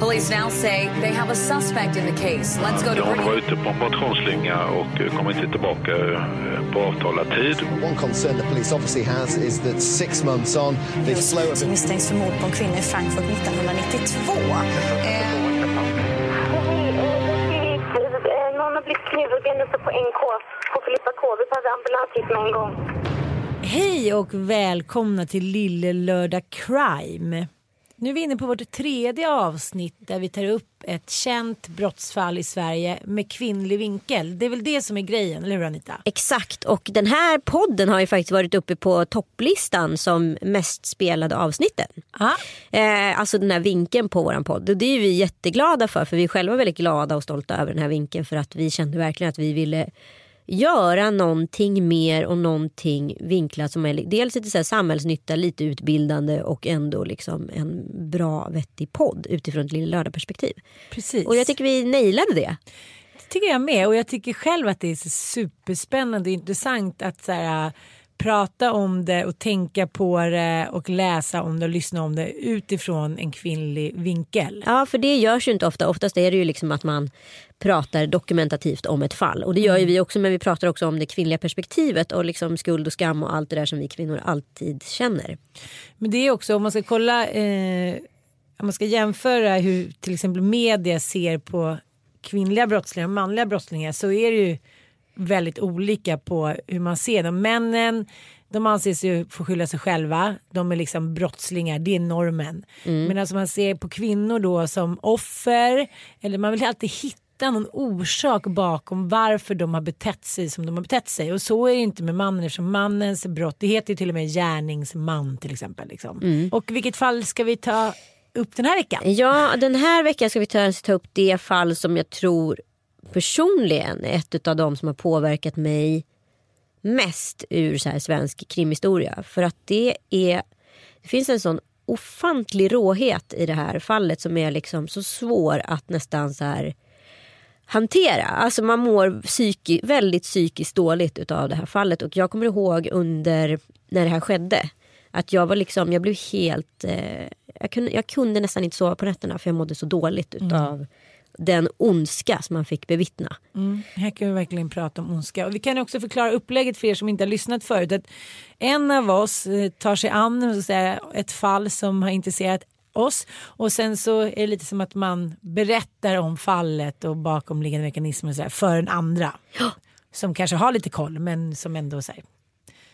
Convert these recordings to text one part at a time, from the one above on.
Police now say they have a suspect in the case. Let's go to Hon var ute på en motionsslinga och eh, kom inte tillbaka eh, på avtalad tid. One concern the police obviously has is that six months on, the flow of misstänks för mord på en kvinna i Frankfurt 1992. Någon har blivit knivhuggen uppe på NK på Filippa K. Vi behöver ambulans hit med en gång. Hej och välkomna till Lille Lördag Crime. Nu är vi inne på vårt tredje avsnitt där vi tar upp ett känt brottsfall i Sverige med kvinnlig vinkel. Det är väl det som är grejen, eller hur Anita? Exakt och den här podden har ju faktiskt varit uppe på topplistan som mest spelade avsnitten. Eh, alltså den här vinkeln på våran podd och det är vi jätteglada för för vi är själva väldigt glada och stolta över den här vinkeln för att vi kände verkligen att vi ville göra någonting mer och någonting vinklat som är dels lite så samhällsnytta, lite utbildande och ändå liksom en bra vettig podd utifrån ett lilla lördagsperspektiv. Precis. Och jag tycker vi nailade det. Det tycker jag med och jag tycker själv att det är superspännande och intressant att så här, prata om det och tänka på det och läsa om det och lyssna om det utifrån en kvinnlig vinkel. Ja, för det görs ju inte ofta. Oftast är det ju liksom att man pratar dokumentativt om ett fall. Och det gör ju vi också, men vi pratar också om det kvinnliga perspektivet och liksom skuld och skam och allt det där som vi kvinnor alltid känner. Men det är också om man ska kolla, eh, om man ska jämföra hur till exempel media ser på kvinnliga brottslingar och manliga brottslingar så är det ju väldigt olika på hur man ser dem. Männen de anses ju få skylla sig själva. De är liksom brottslingar, det är normen. Men alltså man ser på kvinnor då som offer eller man vill alltid hitta någon orsak bakom varför de har betett sig som de har betett sig. Och så är det inte med mannen eftersom mannens brott, det heter ju till och med gärningsman till exempel. Liksom. Och vilket fall ska vi ta upp den här veckan? Ja, den här veckan ska vi ta, ta upp det fall som jag tror personligen ett av de som har påverkat mig mest ur så här svensk krimhistoria. För att det är, det finns en sån ofantlig råhet i det här fallet som är liksom så svår att nästan så här hantera. Alltså man mår psyki, väldigt psykiskt dåligt utav det här fallet och jag kommer ihåg under när det här skedde att jag var liksom, jag blev helt, eh, jag, kunde, jag kunde nästan inte sova på nätterna för jag mådde så dåligt utav mm den ondska som man fick bevittna. Mm, här kan vi verkligen prata om ondska. Och vi kan också förklara upplägget för er som inte har lyssnat förut. Att en av oss eh, tar sig an så säga, ett fall som har intresserat oss och sen så är det lite som att man berättar om fallet och bakomliggande mekanismer så här, för en andra. Som kanske har lite koll men som ändå säger.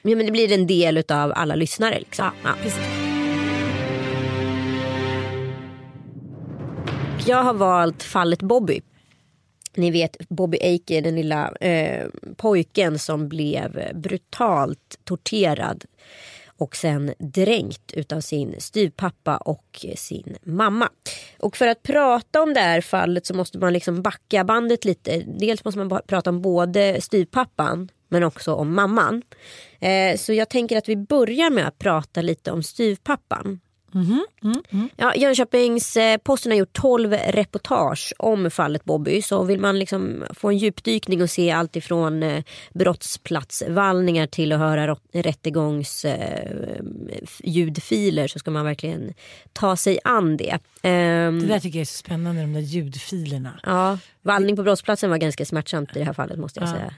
Ja, men det blir en del utav alla lyssnare. Liksom. Ja. precis. Jag har valt fallet Bobby. Ni vet Bobby Ake, den lilla eh, pojken som blev brutalt torterad och sen dränkt utav sin styvpappa och sin mamma. Och för att prata om det här fallet så måste man liksom backa bandet lite. Dels måste man prata om både styvpappan men också om mamman. Eh, så jag tänker att vi börjar med att prata lite om styvpappan. Ja, Jönköpings eh, Posten har gjort 12 reportage om fallet Bobby. Så vill man liksom få en djupdykning och se allt ifrån eh, brottsplatsvallningar till att höra rot- rättegångs eh, så ska man verkligen ta sig an det. Ehm, Det där tycker jag är så spännande, de där ljudfilerna. ja, vallning på brottsplatsen var ganska smärtsamt i det här fallet måste jag Ja. säga.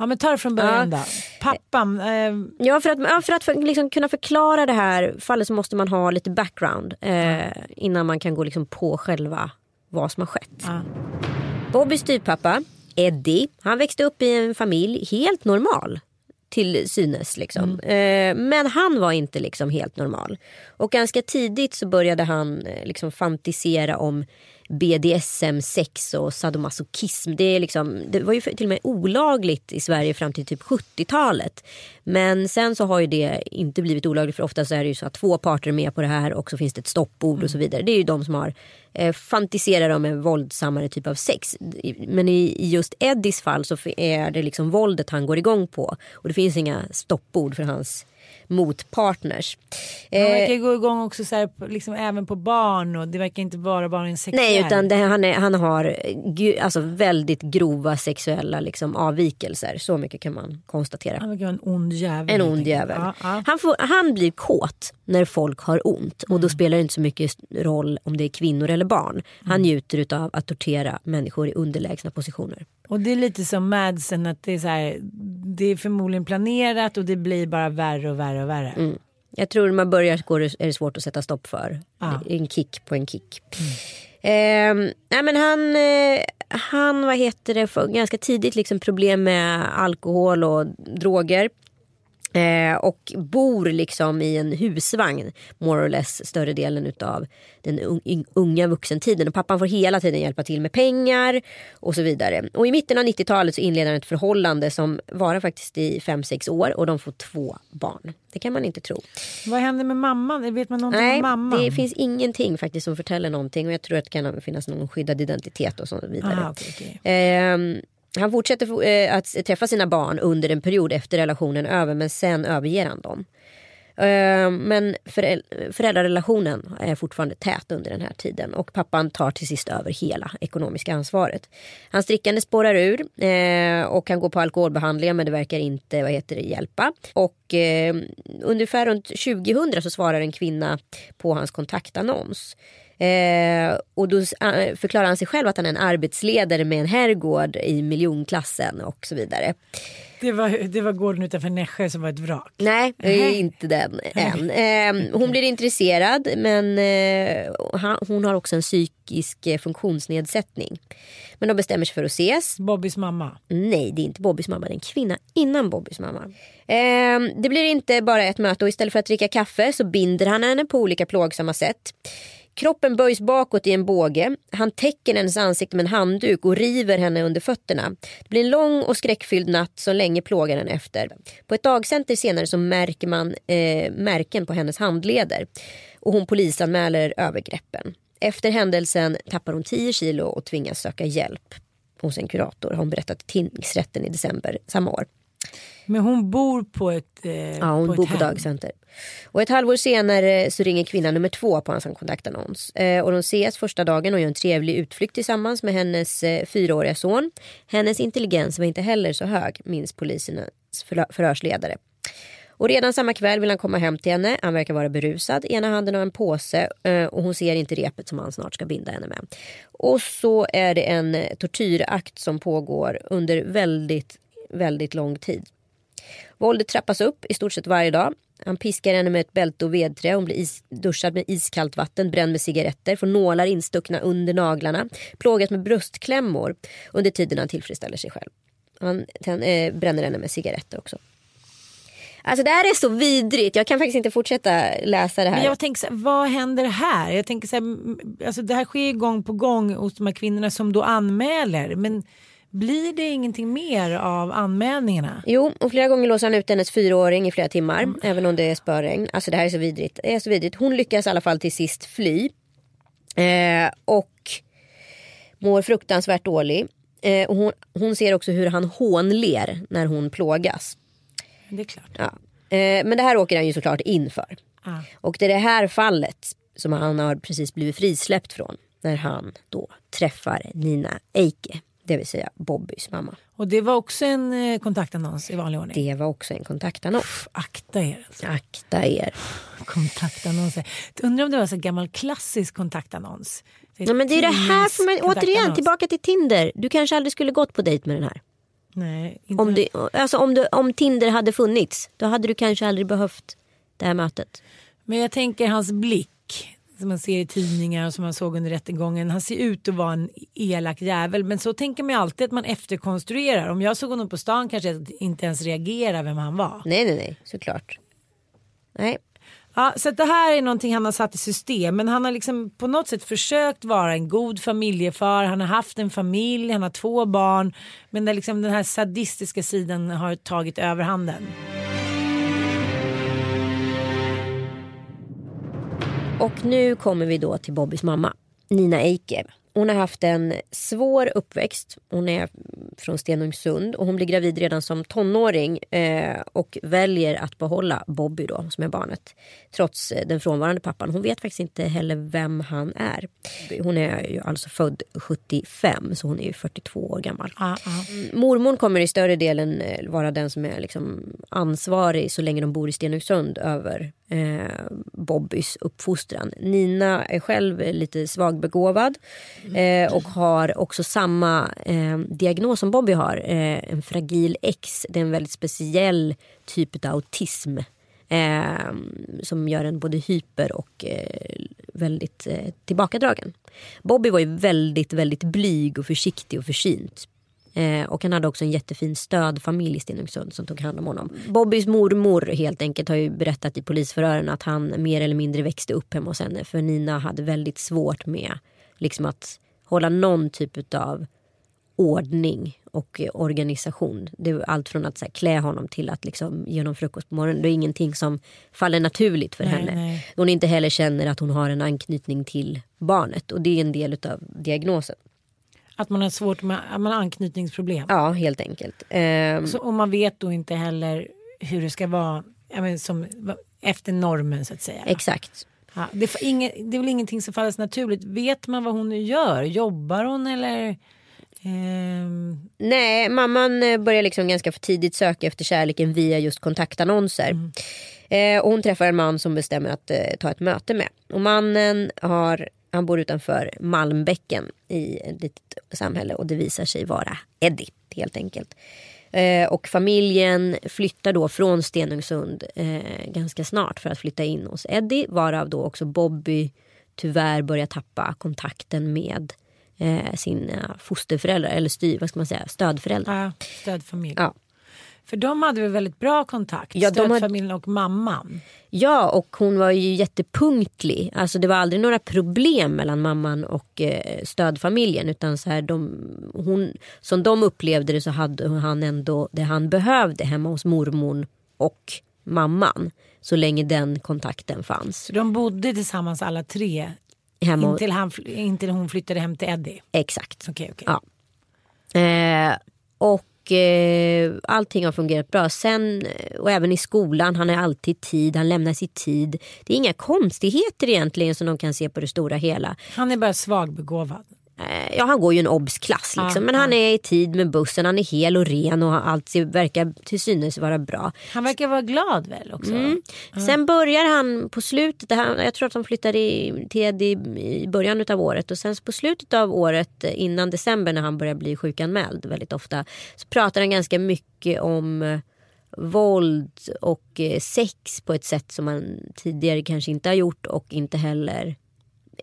Ja men ta det från början Ja. då. Pappan, eh, Ja, för att, ja, för att för, liksom, kunna förklara det här fallet så måste man ha lite background eh, innan man kan gå liksom, på själva vad som har skett. Ja. Bobbys styvpappa, Eddie, han växte upp i en familj helt normal till synes. Liksom. Eh, men han var inte liksom helt normal. Och ganska tidigt så började han eh, liksom fantisera om BDSM, sex och sadomasochism. Det, är liksom, det var ju till och med olagligt i Sverige fram till typ 70-talet. Men sen så har ju det inte blivit olagligt för ofta så är det ju så att två parter är med på det här och så finns det ett stoppord och så vidare. Det är ju de som har eh, fantiserar om en våldsammare typ av sex. Men i, i just Eddies fall så är det liksom våldet han går igång på. Och det finns inga stoppord för hans motpartners. han Eh, verkar gå igång också så här, liksom, även på barn och det verkar inte bara vara en sexuell. Nej utan det, han, är, han har alltså väldigt grova sexuella liksom, avvikelser. Så mycket kan man konstatera. Han verkar vara en ond jävel. En ond jävel. Ja, ja. Han, får, han blir kåt när folk har ont och då Mm. spelar det inte så mycket roll om det är kvinnor eller barn. Han Mm. njuter av att tortera människor i underlägsna positioner. Och det är lite som Madsen att det är så här, det är förmodligen planerat och det blir bara värre och värre och värre. Mm. Jag tror när man börjar går det, är det svårt att sätta stopp för. Ja. En kick på en kick. Ehm, nej men han, eh, han vad heter det, ganska tidigt liksom problem med alkohol och droger. Eh, och bor liksom i en husvagn more or less större delen utav den un- un- unga vuxentiden. Och pappan får hela tiden hjälpa till med pengar och så vidare. Och i mitten av 90-talet så inleder han ett förhållande som varar faktiskt i 5-6 år och de får två barn. Det kan man inte tro. Vad händer med mamman? Vet man någonting Nej, om mamman? det finns ingenting faktiskt som förtäller någonting och jag tror att det kan finnas någon skyddad identitet och så vidare. Aha, okej, okej. Ehm, han fortsätter eh, att träffa sina barn under en period efter relationen är över men sen överger han dem. Eh, men föräldrarrelationen föräldrarelationen är fortfarande tät under den här tiden och pappan tar till sist över hela ekonomiska ansvaret. Hans drickande spårar ur eh, och han går på alkoholbehandlingar men det verkar inte vad heter det, hjälpa. Och eh, ungefär runt 2000 så svarar en kvinna på hans kontaktannons. Eh, och då förklarar han sig själv att han är en arbetsledare med en herrgård i miljonklassen och så vidare. Det, var, det var gården utanför Nässjö som var ett vrak. Nej, det är inte den än. Eh, hon blir intresserad men eh, hon har också en psykisk eh, funktionsnedsättning. Men de bestämmer sig för att ses. Bobbys mamma. Nej, det är inte Bobbys mamma, det är en kvinna innan Bobbys mamma. Eh, det blir inte bara ett möte och istället för att dricka kaffe så binder han henne på olika plågsamma sätt. Kroppen böjs bakåt i en båge. Han täcker hennes ansikte med en handduk och river henne under fötterna. Det blir en lång och skräckfylld natt som länge plågar henne efter. På ett dagcenter senare så märker man eh, märken på hennes handleder. Och hon polisanmäler övergreppen. Efter händelsen tappar hon 10 kilo och tvingas söka hjälp hos en kurator har hon berättat till tingsrätten i december samma år. Men hon bor på ett eh, Ja, hon på bor ett på dagcenter. Och ett halvår senare så ringer kvinna nummer två på hans kontaktannons. Eh, och de ses första dagen och gör en trevlig utflykt tillsammans med hennes eh, fyraåriga son. Hennes intelligens var inte heller så hög, minns polisens förhö- förhörsledare. Och redan samma kväll vill han komma hem till henne. Han verkar vara berusad. Ena handen har en påse eh, och hon ser inte repet som han snart ska binda henne med. Och så är det en eh, tortyrakt som pågår under väldigt, väldigt lång tid. Våldet trappas upp i stort sett varje dag. Han piskar henne med ett bälte och vedträ. Hon blir is- duschad med iskallt vatten, bränd med cigaretter, får nålar instuckna under naglarna, plågas med bröstklämmor under tiden han tillfredsställer sig själv. Han ten, eh, bränner henne med cigaretter också. Alltså det här är så vidrigt. Jag kan faktiskt inte fortsätta läsa det här. Men jag tänker så här, vad händer här? Jag tänker så här, alltså det här sker ju gång på gång hos de här kvinnorna som då anmäler. Men blir det ingenting mer av anmälningarna? Jo, och flera gånger låser han ut hennes fyraåring i flera timmar. Även om det är spöregn. Alltså det här är så vidrigt. Det är så vidrigt. Hon lyckas i alla fall till sist fly. Eh, och mår fruktansvärt dålig. Eh, och hon, hon ser också hur han hånler när hon plågas. Det är klart. Ja. Eh, men det här åker han ju såklart in för. Ah. Och det är det här fallet som han har precis blivit frisläppt från. När han då träffar Nina Eike. Det vill säga Bobbys mamma. Och det var också en eh, kontaktannons i vanlig ordning. Det var också en kontaktannons. Akta er. Alltså. Akta er. Kontaktannonser. Undrar om det var så gammal klassisk kontaktannons. Ja, men det är det här, för man, återigen tillbaka till Tinder. Du kanske aldrig skulle gått på dejt med den här. Nej, inte Om, det. du, alltså om, du, om Tinder hade funnits, då hade du kanske aldrig behövt det här mötet. Men jag tänker hans blick som man ser i tidningar och som man såg under rättegången. Han ser ut att vara en elak jävel men så tänker man alltid att man efterkonstruerar. Om jag såg honom på stan kanske jag inte ens reagerar vem han var. Nej, nej, nej, såklart. Nej. Ja, så det här är någonting han har satt i system men han har liksom på något sätt försökt vara en god familjefar. Han har haft en familj, han har två barn men där liksom den här sadistiska sidan har tagit överhanden. Och nu kommer vi då till Bobbys mamma, Nina Eike. Hon har haft en svår uppväxt. Hon är från Stenungsund och hon blir gravid redan som tonåring eh, och väljer att behålla Bobby då, som är barnet. Trots eh, den frånvarande pappan. Hon vet faktiskt inte heller vem han är. Hon är ju alltså född 75 så hon är ju 42 år gammal. Ah, ah. Mormor kommer i större delen eh, vara den som är liksom ansvarig så länge de bor i Stenungsund över eh, Bobbys uppfostran. Nina är själv lite svagbegåvad eh, och har också samma eh, diagnos som Bobby har. Eh, en fragil X. Det är en väldigt speciell typ av autism. Eh, som gör en både hyper och eh, väldigt eh, tillbakadragen. Bobby var ju väldigt, väldigt blyg och försiktig och försynt. Eh, och han hade också en jättefin stödfamilj i Stenungsund som tog hand om honom. Bobbys mormor helt enkelt har ju berättat i polisförhören att han mer eller mindre växte upp hemma hos henne. För Nina hade väldigt svårt med liksom att hålla någon typ av ordning och eh, organisation. Det är allt från att så här, klä honom till att liksom, ge honom frukost på morgonen. Det är ingenting som faller naturligt för Nej, henne. nej. Hon inte heller känner att hon har en anknytning till barnet och det är en del av diagnosen. Att man har svårt med att man har anknytningsproblem. Ja, helt enkelt. Ehm, Så, och man vet då inte heller hur det ska vara ja, men som, efter normen så att säga. Exakt. Ja, det, är inge, det är väl ingenting som faller naturligt. Vet man vad hon gör? Jobbar hon eller? Ehm, Nej, mamman eh, börjar liksom ganska för tidigt söka efter kärleken via just kontaktannonser. Eh, och hon träffar en man som bestämmer att eh, ta ett möte med. Och mannen har, han bor utanför Malmbäcken i ett litet samhälle och det visar sig vara Eddie helt enkelt. Eh, och familjen flyttar då från Stenungsund eh, ganska snart för att flytta in hos Eddie varav då också Bobby tyvärr börjar tappa kontakten med eh, sina fosterföräldrar eller styr, vad ska man säga, stödföräldrar. ja, stödfamilj. Ja. För de hade väl väldigt bra kontakt? Ja, de hade- Stödfamiljen och mamman. Ja, och hon var ju jättepunktlig. Alltså det var aldrig några problem mellan mamman och eh, stödfamiljen. Utan så här, de, hon, som de upplevde det så hade han ändå det han behövde hemma hos mormor och mamman. Så länge den kontakten fanns. Så de bodde tillsammans alla tre Hemma hos- intill, han, intill hon flyttade hem till Eddie. Exakt. Okej, okej. Ja. Eh, och eh, allting har fungerat bra. Sen, eh, och även i skolan, han är alltid tid, han lämnar sig tid. Det är inga konstigheter egentligen som de kan se på det stora hela. Han är bara svagbegåvad. Eh, ja, han går ju en obs-klass liksom. Ja, men han är i tid med bussen, han är hel och ren och allt verkar till synes vara bra. Han verkar vara glad väl också? Mm. Sen börjar han på slutet, det här, jag tror att de flyttade i, till i början av året och sen på slutet av året innan december när han börjar bli sjukanmäld väldigt ofta så pratar han ganska mycket om eh, våld och eh, sex på ett sätt som man tidigare kanske inte har gjort och inte heller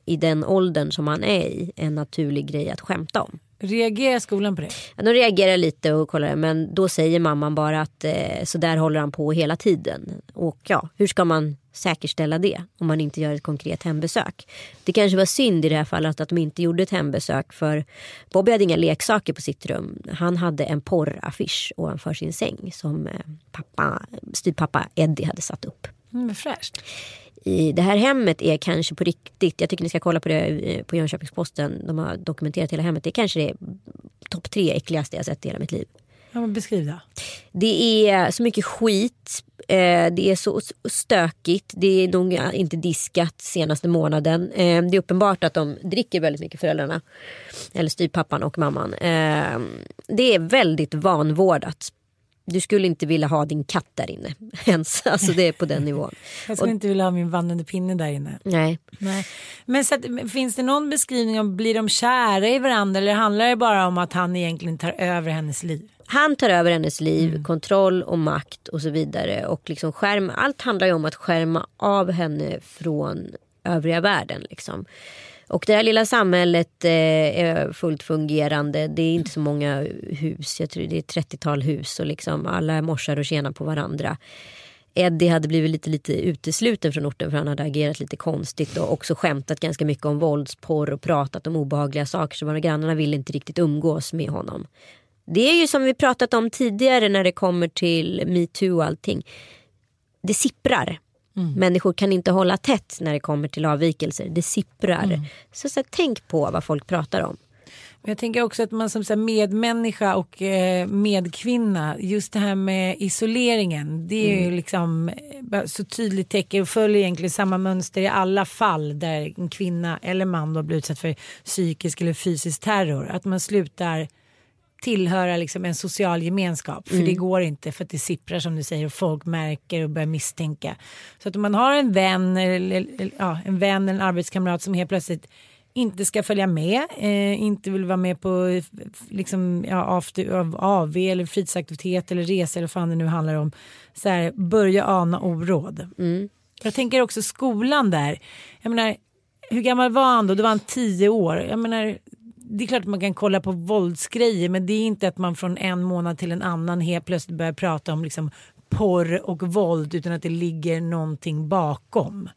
i den åldern som han är i en naturlig grej att skämta om. Reagerar skolan på det? Ja, de reagerar lite och kollar men då säger mamman bara att eh, så där håller han på hela tiden. Och ja, hur ska man säkerställa det om man inte gör ett konkret hembesök? Det kanske var synd i det här fallet att de inte gjorde ett hembesök för Bobby hade inga leksaker på sitt rum. Han hade en porraffisch ovanför sin säng som eh, pappa, styvpappa Eddie hade satt upp Mm, fräscht. I det här hemmet är kanske på riktigt, jag tycker ni ska kolla på det eh, på Jönköpingsposten, de har dokumenterat hela hemmet, det är kanske det topp tre äckligaste jag sett i hela mitt liv. Ja, men beskriv då. Det är så mycket skit Eh, det är så stökigt. Det är nog inte diskat senaste månaden. Eh, det är uppenbart att de dricker väldigt mycket föräldrarna. Eller styvpappan och mamman. Det är väldigt vanvårdat. Du skulle inte vilja ha din katt där inne ens. Alltså det är på den nivån. Jag skulle och, inte vilja ha min vandrande pinne där inne. Nej. nej. Men så att, finns det någon beskrivning om blir de kära i varandra eller handlar det bara om att han egentligen tar över hennes liv? Han tar över hennes liv, mm. kontroll och makt och så vidare. Och liksom skärm, allt handlar ju om att skärma av henne från övriga världen. Liksom. Och det här lilla samhället eh, är fullt fungerande. Det är inte så många hus. Jag tror det är 30-tal hus och liksom alla morsar och tjänar på varandra. Eddie hade blivit lite, lite utesluten från orten för han hade agerat lite konstigt och också skämtat ganska mycket om våldsporr och pratat om obehagliga saker så grannarna ville inte riktigt umgås med honom. Det är ju som vi pratat om tidigare när det kommer till metoo och allting. Det sipprar. Mm. Människor kan inte hålla tätt när det kommer till avvikelser. Det sipprar. Mm. Så, så tänk på vad folk pratar om. Jag tänker också att man som så medmänniska och eh, medkvinna, just det här med isoleringen, det är mm. ju liksom eh, så tydligt tecken och följer egentligen samma mönster i alla fall där en kvinna eller man då blir utsatt för psykisk eller fysisk terror. Att man slutar tillhöra liksom en social gemenskap. För mm. det går inte för att det sipprar som du säger och folk märker och börjar misstänka. Så att om man har en vän eller, ja, en vän eller en arbetskamrat som helt plötsligt inte ska följa med, eh, inte vill vara med på liksom, ja, after, AV eller fritidsaktivitet eller resa eller vad fan det nu handlar om. Så här, börja ana oråd. Mm. Jag tänker också skolan där. Jag menar, hur gammal var han då? Då var han tio år. Jag menar, det är klart att man kan kolla på våldsgrejer men det är inte att man från en månad till en annan helt plötsligt börjar prata om liksom porr och våld utan att det ligger någonting bakom.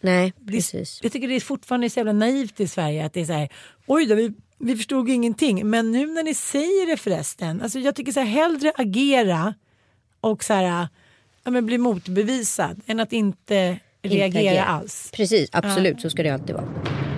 Nej, precis. Det, jag tycker det är fortfarande så jävla naivt i Sverige att det är så här, oj då, vi, vi förstod ingenting. Men nu när ni säger det förresten, alltså jag tycker så här, hellre agera och så här, ja, men bli motbevisad än att inte, inte reagera agera. alls. Precis, absolut ja. så ska det alltid vara.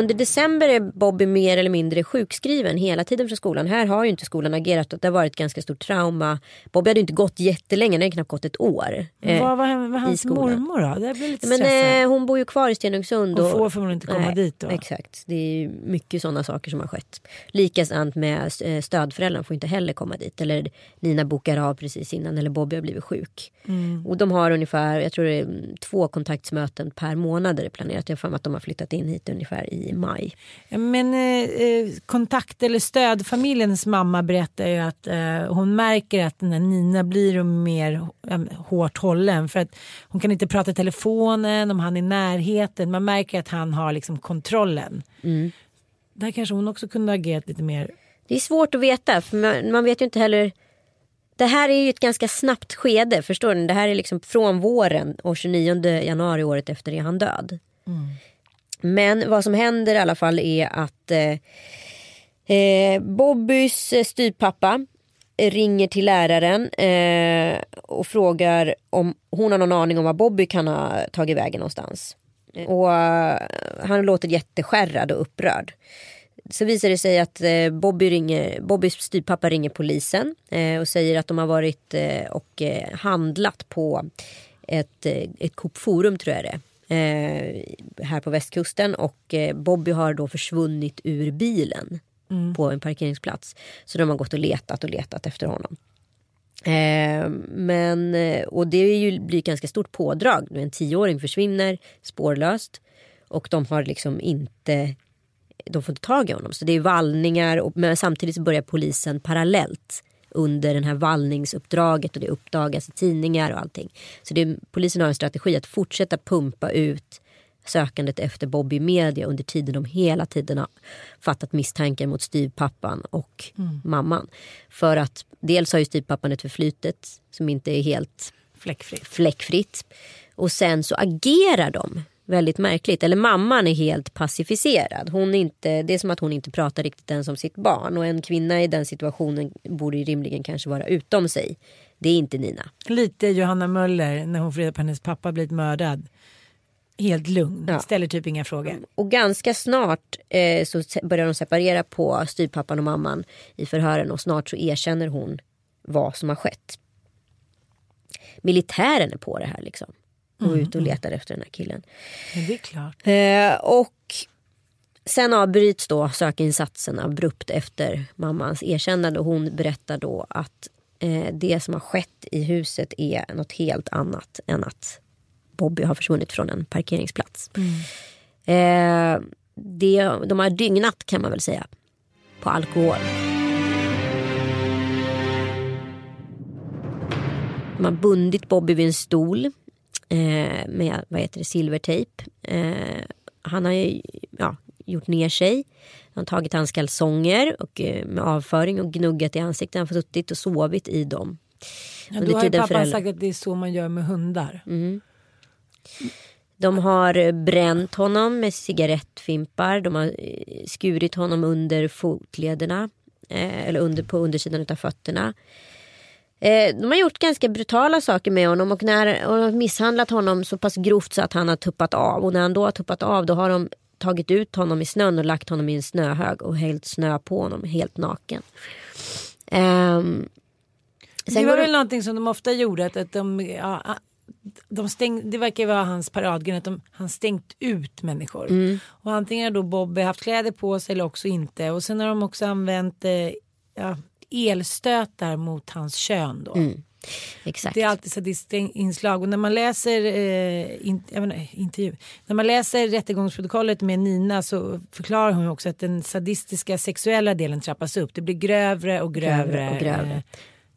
Under december är Bobby mer eller mindre sjukskriven hela tiden från skolan. Här har ju inte skolan agerat och det har varit ett ganska stort trauma. Bobby hade inte gått jättelänge, det hade knappt gått ett år. Eh, vad var, var hans mormor då? Det blir lite Men, eh, hon bor ju kvar i Stenungsund. Och får förmodligen inte komma nej, dit då? Exakt, det är mycket sådana saker som har skett. Likadant med eh, stödföräldrarna får inte heller komma dit. Eller Nina bokar av precis innan eller Bobby har blivit sjuk. Mm. Och de har ungefär, jag tror det är två kontaktsmöten per månad är det planerat. Jag har för mig att de har flyttat in hit ungefär i maj. Men eh, eh, kontakt eller stödfamiljens mamma berättar ju att eh, hon märker att den här Nina blir mer eh, hårt hållen för att hon kan inte prata i telefonen om han är i närheten. Man märker att han har liksom kontrollen. Mm. Där kanske hon också kunde ha agerat lite mer. Det är svårt att veta för man, man vet ju inte heller det här är ju ett ganska snabbt skede. Förstår ni? Det här är liksom från våren och 29 januari året efter är han död. Mm. Men vad som händer i alla fall är att eh, eh Bobbys eh, styrpappa ringer till läraren eh, och frågar om hon har någon aning om var Bobby kan ha tagit vägen någonstans. Och uh, han låter jätteskärrad och upprörd. Så visar det sig att eh, Bobby ringer, Bobbys styrpappa ringer polisen eh, och säger att de har varit eh, och eh, handlat på ett, ett Coop Forum tror jag det är eh, här på västkusten och eh, Bobby har då försvunnit ur bilen mm. på en parkeringsplats. Så de har gått och letat och letat efter honom. Eh, men, eh, och det är ju, blir ganska stort pådrag. En tioåring försvinner spårlöst och de har liksom inte de får inte tag i honom. Så det är vallningar och, men samtidigt börjar polisen parallellt under den här vallningsuppdraget och det uppdagas i tidningar och allting. Så det, polisen har en strategi att fortsätta pumpa ut sökandet efter Bobby media under tiden de hela tiden har fattat misstankar mot styvpappan och mm. mamman. För att dels har ju styvpappan ett förflutet som inte är helt fläckfritt. fläckfritt. Och sen så agerar de väldigt märkligt. Eller mamman är helt pacificerad. Hon inte, det är som att hon inte pratar riktigt ens om sitt barn. Och en kvinna i den situationen borde ju rimligen kanske vara utom sig. Det är inte Nina. Lite Johanna Möller när hon får reda på hennes pappa blivit mördad. Helt lugn, ja. ställer typ inga frågor. Och ganska snart eh, så börjar de separera på styrpappan och mamman i förhören och snart så erkänner hon vad som har skett. militären är på det här liksom. Och mm. ut och letar efter den här killen. Ja, det är klart. Eh, och sen avbryts då sökinsatsen abrupt efter mammans erkännande. Och hon berättar då att eh, det som har skett i huset är något helt annat än att Bobby har försvunnit från en parkeringsplats. Mm. Eh, det, de har dygnat kan man väl säga på alkohol. De har bundit Bobby vid en stol eh, med vad heter det, silvertejp. Eh, han har ju, ja, gjort ner sig. Han har tagit hans kalsonger och, eh, med avföring och gnuggat i ansiktet. Han har suttit och sovit i dem. Ja, då har ju pappa föräldrar... sagt att det är så man gör med hundar. Mm. De har bränt honom med cigarettfimpar. De har skurit honom under fotlederna. Eh, eller under, på undersidan av fötterna. Eh, de har gjort ganska brutala saker med honom och, när, och har misshandlat honom så pass grovt så att han har tuppat av. Och när han då har tuppat av då har de tagit ut honom i snön och lagt honom i en snöhög och hällt snö på honom helt naken. Um, det var väl någonting som de ofta gjorde att, att de, ja, de stäng, det verkar vara hans paradgren att de, han stängt ut människor. Mm. Och antingen har då Bobby haft kläder på sig eller också inte. Och sen har de också använt eh, ja, elstötar mot hans kön då. Mm. Exakt. Det är alltid sadistiska inslag och när man läser eh, in, menar, intervju, när man läser rättegångsprotokollet med Nina så förklarar hon också att den sadistiska sexuella delen trappas upp. Det blir grövre och grövre, grövre, och grövre. Eh,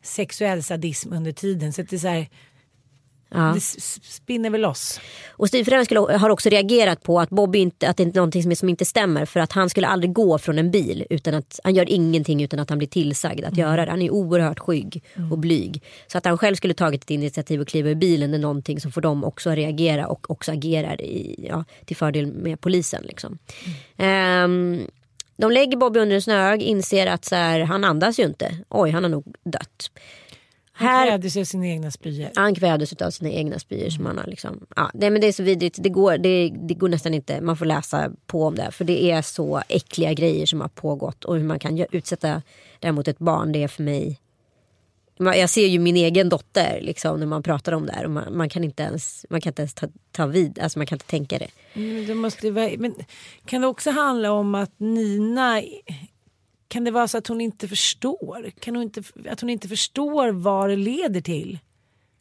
sexuell sadism under tiden. Så det är så här, Ja. Det spinner väl loss. Och Frän har också reagerat på att Bobby inte, att det är någonting som, som inte stämmer. För att han skulle aldrig gå från en bil. utan att Han gör ingenting utan att han blir tillsagd att mm. göra det. Han är oerhört skygg mm. och blyg. Så att han själv skulle tagit ett initiativ och kliva ur bilen är någonting som får dem också att reagera och också agerar i, ja, till fördel med polisen. Liksom. Mm. Um, de lägger Bobby under en snöög, inser att så här, han andas ju inte. Oj, han har nog dött. Han kvävdes av sina egna spyor. Han kvävdes av sina egna spyor. Mm. Som han har liksom, ja, det, men det är så vidrigt. Det går, det, det går nästan inte. Man får läsa på om det. För det är så äckliga grejer som har pågått. Och hur man kan utsätta det mot ett barn. Det är för mig. Jag ser ju min egen dotter liksom, när man pratar om det här. Och man, man kan inte ens, man kan inte ens ta, ta vid. Alltså man kan inte tänka det. Men det måste, men kan det också handla om att Nina kan det vara så att hon inte förstår? Kan hon inte, att hon inte förstår vad det leder till?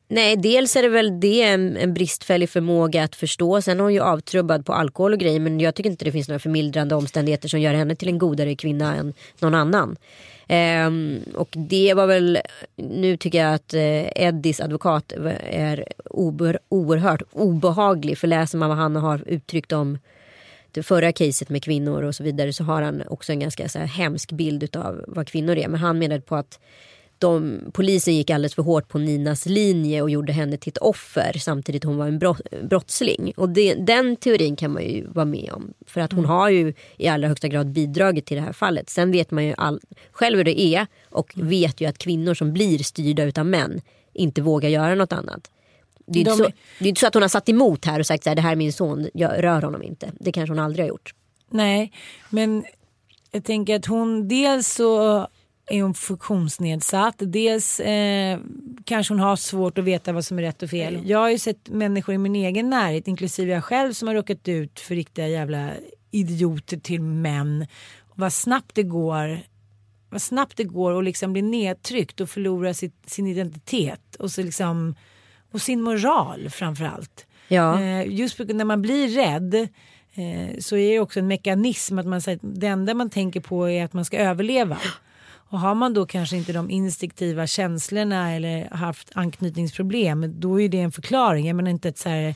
Nej, dels är det väl det en, en bristfällig förmåga att förstå. Sen är hon ju avtrubbad på alkohol och grejer. Men jag tycker inte det finns några förmildrande omständigheter som gör henne till en godare kvinna än någon annan. Um, och det var väl, nu tycker jag att eh, uh, Eddies advokat är ober, oerhört obehaglig. För läser man vad han har uttryckt om det förra caset med kvinnor och så vidare så har han också en ganska så här, hemsk bild av vad kvinnor är. Men han menade på att de, polisen gick alldeles för hårt på Ninas linje och gjorde henne till ett offer samtidigt hon var en brottsling. Och det, den teorin kan man ju vara med om. För att hon mm. har ju i allra högsta grad bidragit till det här fallet. Sen vet man ju all, själv hur det är och vet ju att kvinnor som blir styrda utav män inte vågar göra något annat. Det är, de... inte så, det är inte så att hon har satt emot här och sagt att det här är min son, jag rör honom inte. Det kanske hon aldrig har gjort. Nej, men jag tänker att hon dels så är hon funktionsnedsatt. Dels eh, kanske hon har svårt att veta vad som är rätt och fel. Mm. Jag har ju sett människor i min egen närhet, inklusive jag själv, som har råkat ut för riktiga jävla idioter till män. Och vad snabbt det går vad snabbt det går att liksom bli nedtryckt och förlora sitt, sin identitet. Och så liksom och sin moral framförallt. Ja. Eh, just när man blir rädd eh, så är det också en mekanism att man säger det enda man tänker på är att man ska överleva. Och har man då kanske inte de instinktiva känslorna eller haft anknytningsproblem då är det en förklaring. Jag menar inte ett så här,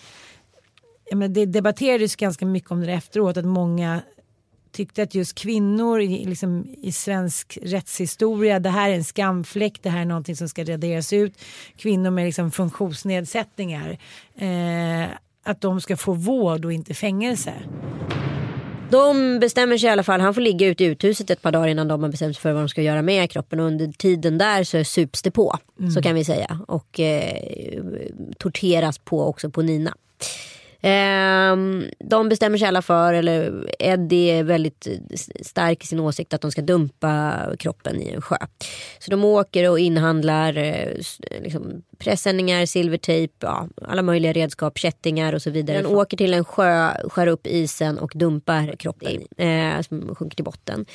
jag menar, det debatterades ganska mycket om det efteråt att många tyckte att just kvinnor i, liksom, i svensk rättshistoria, det här är en skamfläck, det här är någonting som ska raderas ut. Kvinnor med liksom, funktionsnedsättningar, eh, att de ska få vård och inte fängelse. De bestämmer sig i alla fall, han får ligga ute i uthuset ett par dagar innan de har bestämt sig för vad de ska göra med kroppen och under tiden där så sups det på. Mm. Så kan vi säga och eh, torteras på också på Nina. Ehm, de bestämmer sig alla för, eller Eddie är väldigt stark i sin åsikt att de ska dumpa kroppen i en sjö. Så de åker och inhandlar eh, liksom, pressändningar, silvertejp, ja, alla möjliga redskap, kättingar och så vidare. De åker till en sjö, skär upp isen och dumpar kroppen eh, som sjunker till botten.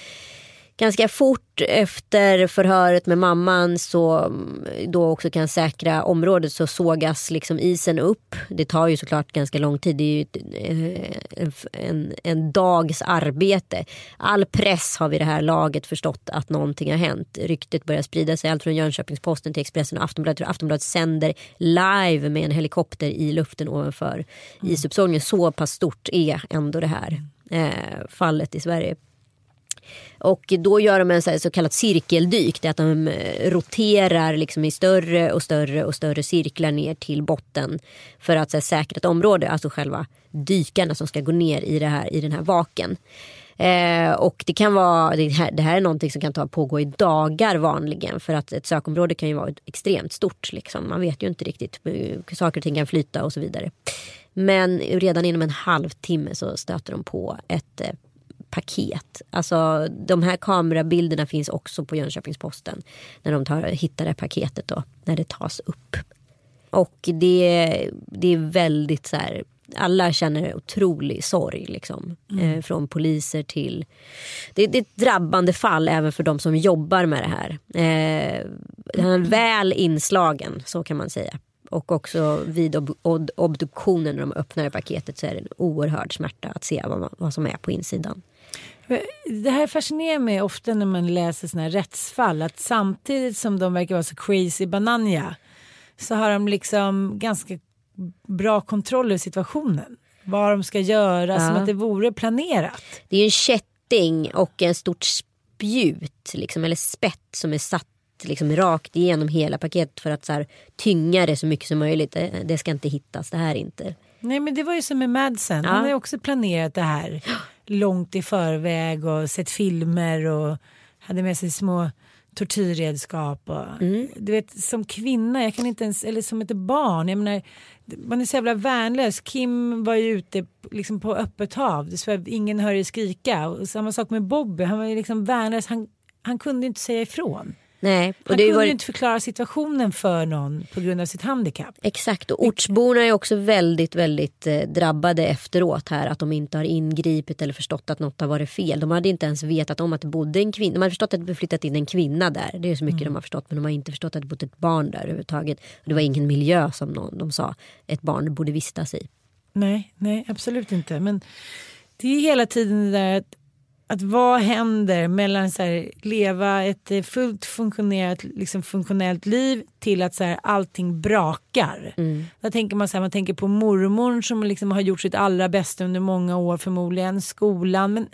Ganska fort efter förhöret med mamman så mm, då också kan säkra området så sågas liksom isen upp. Det tar ju såklart ganska lång tid. Det är ju eh, en, en, en dags arbete. All press har vid det här laget förstått att någonting har hänt. Ryktet börjar sprida sig. Allt från Jönköpings-Posten till Expressen och Aftonbladet. Aftonbladet sänder live med en helikopter i luften ovanför isuppsågningen. Så pass stort är ändå det här eh, fallet i Sverige. Och då gör de en så, här så kallat cirkeldyk. Det är att de eh, roterar liksom i större och större och större cirklar ner till botten. För att här, säkra ett område, alltså själva dykarna som ska gå ner i, det här, i den här vaken. Eh, och det kan vara, det här, det här är någonting som kan ta, pågå i dagar vanligen. För att ett sökområde kan ju vara extremt stort. Liksom. Man vet ju inte riktigt, saker och ting kan flyta och så vidare. Men redan inom en halvtimme så stöter de på ett eh, paket. Alltså de här kamerabilderna finns också på Jönköpings-Posten. När de tar, hittar det här paketet då, när det tas upp. Och det, det är väldigt så här, alla känner otrolig sorg liksom. Mm. Eh, från poliser till, det, det är ett drabbande fall även för de som jobbar med det här. Eh, den är väl inslagen, så kan man säga. Och också vid ob- ob- obduktionen när de öppnar paketet så är det en oerhörd smärta att se vad, man, vad som är på insidan. Det här fascinerar mig ofta när man läser såna här rättsfall. Att samtidigt som de verkar vara så crazy bananja så har de liksom ganska bra kontroll över situationen. Vad de ska göra, Ja. som att det vore planerat. Det är en kätting och en stort spjut liksom, eller spett som är satt liksom, rakt igenom hela paketet för att så här, tynga det så mycket som möjligt. Det, det ska inte hittas, det här inte. Nej men det var ju som med Madsen. Ja. Han har ju också planerat det här långt i förväg och sett filmer och hade med sig små tortyrredskap. Och, Mm. Du vet som kvinna, jag kan inte ens, eller som ett barn. Jag menar, man är så jävla värnlös. Kim var ju ute liksom på öppet hav. Det så ingen hör ju skrika. Och samma sak med Bobby, han var ju liksom värnlös. Han, han kunde inte säga ifrån. Nej, Han kunde ju inte förklara situationen för någon på grund av sitt handikapp. Exakt och ortsborna är också väldigt väldigt eh, drabbade efteråt här att de inte har ingripit eller förstått att något har varit fel. De hade inte ens vetat om att det bodde en kvinna. De hade förstått att det flyttat in en kvinna där. Det är så mycket de har förstått men de har inte förstått att det bodde ett barn där överhuvudtaget. Och det var ingen miljö som någon, de sa ett barn borde vistas i. Nej, nej absolut inte. Men det är hela tiden det där att, att vad händer mellan så här, leva ett eh, fullt funktionerat, liksom funktionellt liv till att så här, allting brakar. Där tänker man, så här, man tänker på mormor som liksom har gjort sitt allra bästa under många år förmodligen, skolan. Men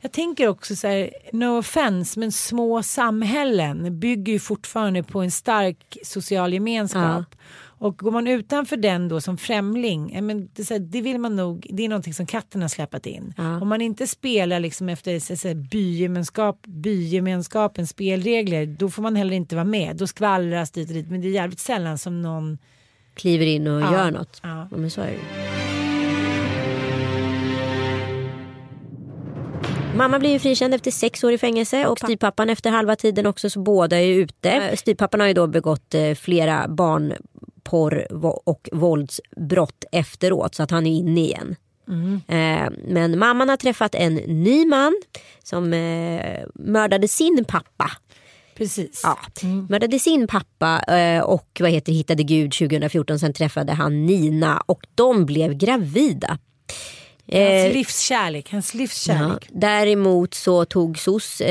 jag tänker också så här, no offense, men små samhällen bygger ju fortfarande på en stark social gemenskap. Och går man utanför den då som främling, ja, men det, är så här, det vill man nog, det är någonting som katten har släpat in. Om man inte spelar liksom efter så, bygemenskap, bygemenskapens spelregler, då får man heller inte vara med. Då skvallras dit och dit, men det är jävligt sällan som någon Kliver in och Ja, gör något. ja. men så är det. Mamma blir ju frikänd efter sex år i fängelse och styvpappan efter halva tiden också så båda är ute. Styvpappan har ju då begått eh, flera barnporr vo- och våldsbrott efteråt så att han är inne igen. Eh, Men mamman har träffat en ny man som eh, mördade sin pappa. Precis. Ja, mördade sin pappa eh, och vad heter hittade Gud 2014. Sen träffade han Nina och de blev gravida. Hans livskärlek, hans Ja, livskärlek. däremot så tog SOS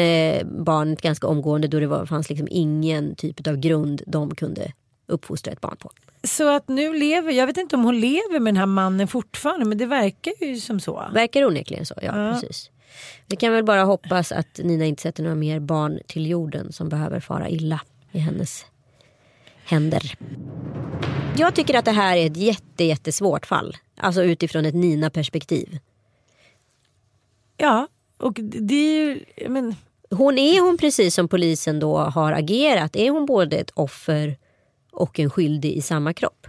barnet ganska omgående då det var, fanns liksom ingen typ av grund de kunde uppfostra ett barn på. Så att nu lever, jag vet inte om hon lever med den här mannen fortfarande men det verkar ju som så. Verkar onekligen så, ja, Ja. precis. Vi kan väl bara hoppas att Nina inte sätter några mer barn till jorden som behöver fara illa i hennes händer. Jag tycker att det här är ett jätte, jättesvårt fall. Alltså utifrån ett Nina-perspektiv. Ja, och det är ju, men Hon är hon precis som polisen då har agerat. Är hon både ett offer och en skyldig i samma kropp?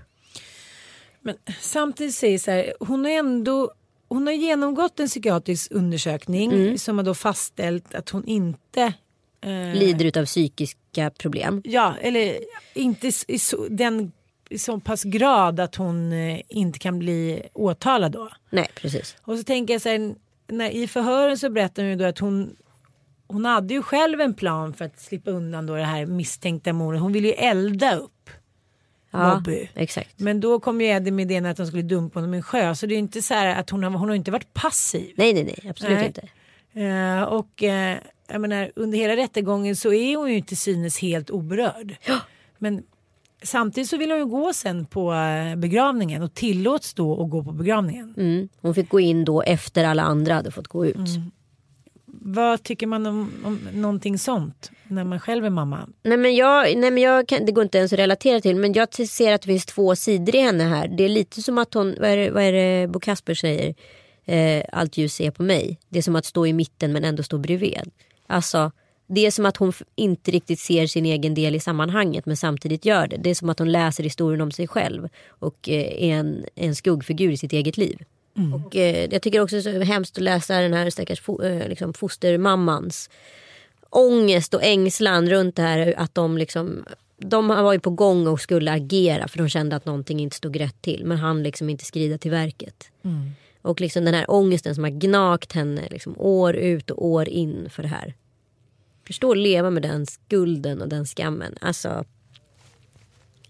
Men samtidigt säger så här, hon har ändå hon har genomgått en psykiatrisk undersökning Mm. som har då fastställt att hon inte eh, Lider av psykiska problem. Ja, eller inte i så, den i så pass grad att hon eh, inte kan bli åtalad då. Nej precis. Och så tänker jag så här, när, i förhören så berättar hon ju då att hon hon hade ju själv en plan för att slippa undan då det här misstänkta mordet. Hon ville ju elda upp Ja, Bobby. exakt. Men då kom ju Eddie med idén att de skulle dumpa honom i en sjö. Så det är inte så här att hon har, hon har inte varit passiv. Nej nej nej absolut Nej. inte. Eh, och eh, jag menar, under hela rättegången så är hon ju inte synes helt oberörd. Men samtidigt så vill hon ju gå sen på eh, begravningen och tillåts då att gå på begravningen. Mm. Hon fick gå in då efter alla andra hade fått gå ut. Mm. Vad tycker man om, om någonting sånt när man själv är mamma? Nej men, jag, nej men jag kan, det går inte ens att relatera till men jag ser att det finns två sidor i henne här. Det är lite som att hon, vad är det, vad är det Bo Kasper säger? Eh, allt ljus är på mig. Det är som att stå i mitten men ändå stå bredvid. Alltså det är som att hon inte riktigt ser sin egen del i sammanhanget men samtidigt gör det. Det är som att hon läser historien om sig själv och eh, är en, en skuggfigur i sitt eget liv. Och, eh, jag tycker också det är så hemskt att läsa den här stackars fo, eh, liksom fostermammans ångest och ängslan runt det här att de liksom de var ju på gång och skulle agera för de kände att någonting inte stod rätt till men han liksom inte skrida till verket. Och liksom den här ångesten som har gnagt henne liksom år ut och år in för det här. Förstå att leva med den skulden och den skammen. Alltså.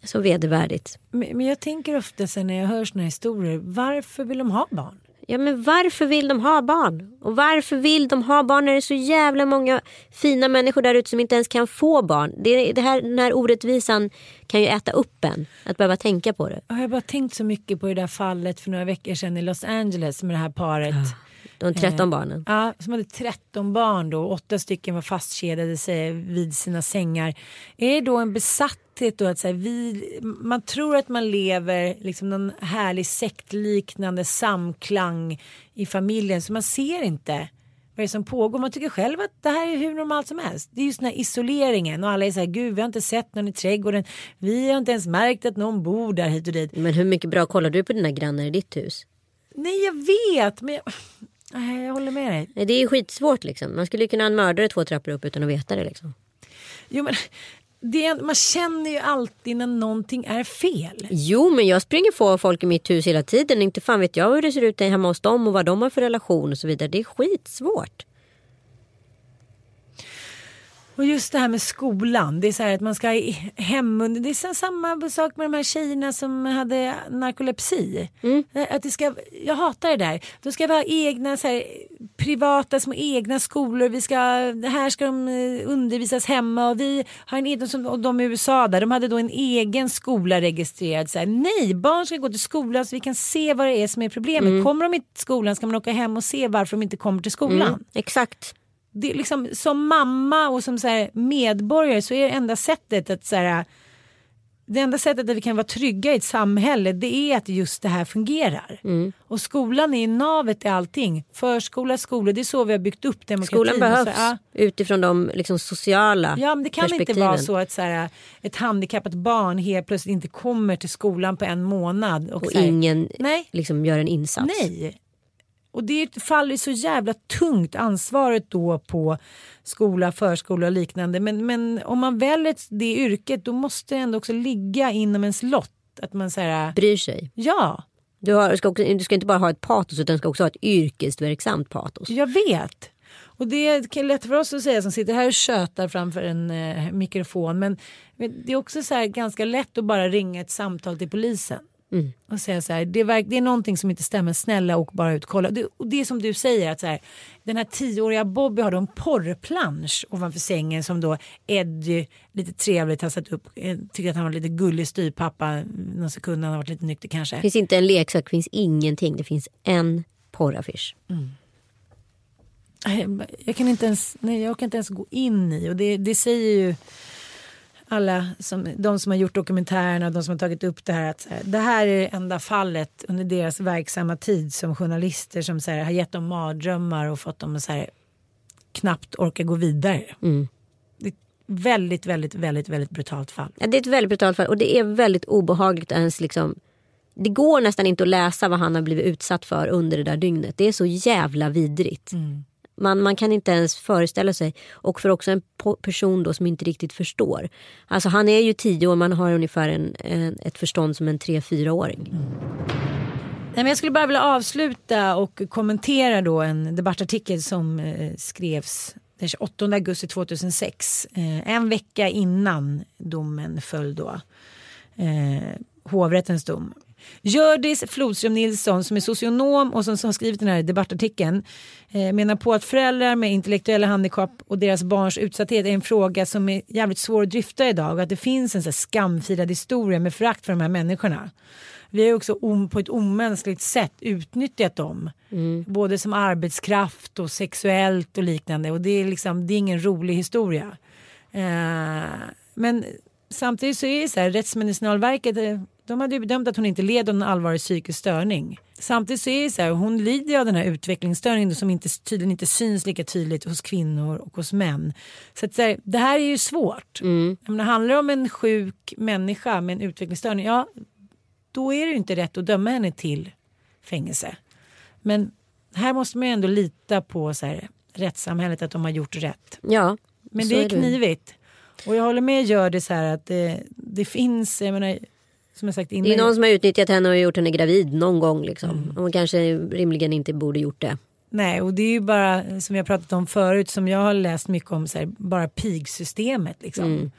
Så vedervärdigt. Men, men jag tänker ofta sen när jag hör såna historier, varför vill de ha barn? Ja men varför vill de ha barn? Och varför vill de ha barn när det är så jävla många fina människor där ute som inte ens kan få barn? Det, det här, den här orättvisan kan ju äta upp en. Att behöva tänka på det. Jag har bara tänkt så mycket på det där fallet för några veckor sedan i Los Angeles med det här paret. De 13 barnen. Ja, som hade 13 barn då. Åtta stycken var fastkedjade sig vid sina sängar. Är det då en besatthet då att så här, vi, man tror att man lever liksom någon härlig sektliknande samklang i familjen så man ser inte vad det är som pågår. Man tycker själv att det här är hur normalt som helst. Det är just den här isoleringen och alla är så här, gud vi har inte sett någon i trädgården. Vi har inte ens märkt att någon bor där hit och dit. Men hur mycket bra kollar du på dina grannar i ditt hus? Nej jag vet men jag, Nej, jag håller med dig. Det är skitsvårt liksom. Man skulle ju kunna ha en mördare två trappor upp utan att veta det liksom. Jo, men är, man känner ju alltid när någonting är fel. Jo men jag springer på folk i mitt hus hela tiden. Inte fan vet jag hur det ser ut hemma hos dem och vad de har för relation och så vidare. Det är skitsvårt. Och just det här med skolan. Det är så här att man ska i- hem... Det är samma sak med de här tjejerna som hade narkolepsi. Att det ska, jag hatar det där. Då ska vi ha egna så här, privata små egna skolor. Vi ska, här ska de eh, undervisas hemma och vi har en egen som och de i USA där. De hade då en egen skola registrerad. Så här, nej, barn ska gå till skolan så vi kan se vad det är som är problemet. Kommer de inte till skolan ska man åka hem och se varför de inte kommer till skolan Mm, exakt. Det liksom, som mamma och som så här, medborgare så är det enda sättet att så här, det enda sättet att vi kan vara trygga i ett samhälle det är att just det här fungerar. Mm. Och skolan är navet i allting. Förskola, skola, det är så vi har byggt upp demokratin. Skolan behövs Så, ja. utifrån de liksom, sociala Ja men det kan inte vara så att så här, ett handikappat barn helt plötsligt inte kommer till skolan på en månad. Och, Och här, ingen Nej. liksom, gör en insats. Nej. Och det faller så jävla tungt ansvaret då på skola, förskola och liknande. Men, men om man väljer det yrket då måste det ändå också ligga inom ens lott. Att man säger Bryr sig. ja, Du, har, ska också, du ska inte bara ha ett patos utan du ska också ha ett yrkesverksamt patos. jag vet. Och det är lätt för oss att säga som sitter här och tjötar framför en eh, mikrofon. Men det är också så här ganska lätt att bara ringa ett samtal till polisen. Mm. Och säga så här, det är, det är någonting som inte stämmer, snälla och bara ut kolla. Det, och det är som du säger att så här, den här tioåriga Bobby har då en porrplansch ovanför sängen som då Eddie lite trevligt har satt upp. Eh, Tycker att han var lite gullig styrpappa någon sekund, han har varit lite nykter kanske. Det finns inte en leksak, det finns ingenting. Det finns en porraffisch. Nej, Jag kan inte ens, nej, jag kan inte ens gå in i och det, det säger ju alla som, de som har gjort dokumentärerna och de som har tagit upp det här att här, det här är det enda fallet under deras verksamma tid som journalister som så här, har gett dem mardrömmar och fått dem att så här, knappt orka gå vidare. Det är ett väldigt, väldigt, väldigt, väldigt brutalt fall. Ja, det är ett väldigt brutalt fall och det är väldigt obehagligt att ens liksom det går nästan inte att läsa vad han har blivit utsatt för under det där dygnet. Det är så jävla vidrigt. Man, man kan inte ens föreställa sig. Och för också en person då som inte riktigt förstår. Alltså han är ju tio år, man har ungefär en, en, ett förstånd som en tre-fyraåring. Mm. Nej, jag skulle bara vilja avsluta och kommentera då en debattartikel som eh, skrevs den 28 augusti 2006. Eh, en vecka innan domen föll då. Eh, hovrättens dom. Hjördis Flodström Nilsson som är socionom och som, som har skrivit den här debattartikeln eh, menar på att föräldrar med intellektuella handikapp och deras barns utsatthet är en fråga som är jävligt svår att dryfta idag och att det finns en så skamfilad historia med förakt för de här människorna. Vi har också på ett omänskligt sätt utnyttjat dem. Både som arbetskraft och sexuellt och liknande. Och det är, liksom, det är ingen rolig historia. Eh, men samtidigt så är det så här, Rättsmedicinalverket eh, de hade ju bedömt att hon inte led av någon allvarlig psykisk störning. Samtidigt så är det så här, hon lider av den här utvecklingsstörningen som inte, tydligen inte syns lika tydligt hos kvinnor och hos män. Så, att, så här, det här är ju svårt. Menar, handlar det om en sjuk människa med en utvecklingsstörning, ja då är det ju inte rätt att döma henne till fängelse. Men här måste man ju ändå lita på så här, rättssamhället att de har gjort rätt. Ja, Men det är är det. knivigt. Och jag håller med gör det så här att det, det finns, jag menar, som jag sagt innan. Det är någon som har utnyttjat henne och gjort henne gravid någon gång. Liksom. Mm. Och kanske rimligen inte borde gjort det. Nej, och det är ju bara som har pratat om förut som jag har läst mycket om, så här, bara pigsystemet. Liksom.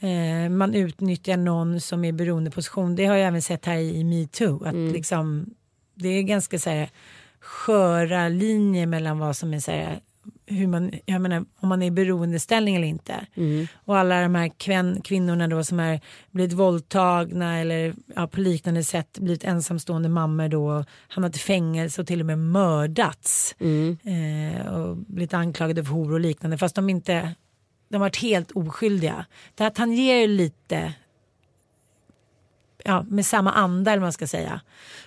Eh, man utnyttjar någon som är beroendeposition. Det har jag även sett här i metoo. Att liksom, det är ganska så här, sköra linjer mellan vad som är så här, hur man, jag menar, om man är i beroendeställning eller inte. Och alla de här kvän, kvinnorna då som är blivit våldtagna eller ja, på liknande sätt blivit ensamstående mammor då hamnat i fängelse och till och med mördats. Eh, och blivit anklagade för hor och liknande fast de inte de har varit helt oskyldiga. Det här tangerar ju lite ja, med samma anda eller vad man ska säga.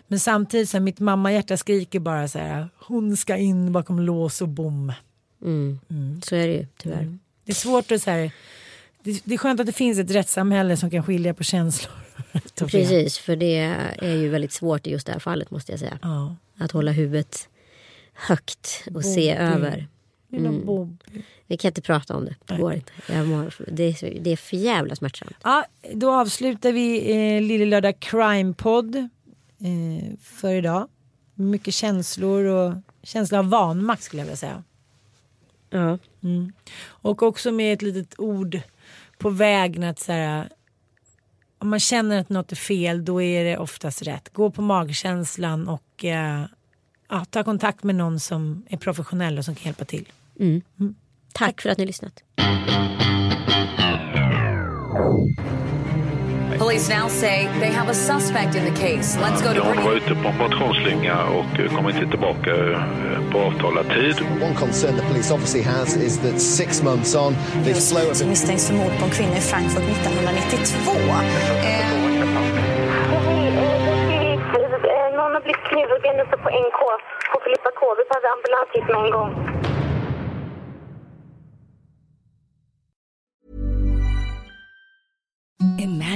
Men samtidigt så här, mitt mammahjärta skriker bara så här hon ska in bakom lås och bom. Mm. Så är det ju tyvärr. Det är svårt att så här, det, det är skönt att det finns ett rättssamhälle som kan skilja på känslor. Precis, för det är ju väldigt svårt i just det här fallet måste jag säga. Ja. Att hålla huvudet högt och se Bobby. över. Lilla Mm. Vi kan inte prata om det, det går inte. Mår, det, är, det är för jävla smärtsamt. Ja, då avslutar vi eh, Lille Lördag Crime-podd eh, för idag. Mycket känslor och känsla av vanmakt skulle jag vilja säga. Ja. Mm. Och också med ett litet ord på vägen att så här, om man känner att något är fel då är det oftast rätt. Gå på magkänslan och eh, ja, ta kontakt med någon som är professionell och som kan hjälpa till. Tack för att ni lyssnat. Police now say they have a suspect in the case. Let's go to Hon var ute på en motionsslinga och kom inte tillbaka eh, på avtalad tid. One concern the police obviously has is that six months on, flow of Som misstänks för mord på en kvinna i Frankfurt 1992. Eh, Någon har blivit knivhuggen uppe på NK på Filippa K. Vi behöver ambulans hit med en gång.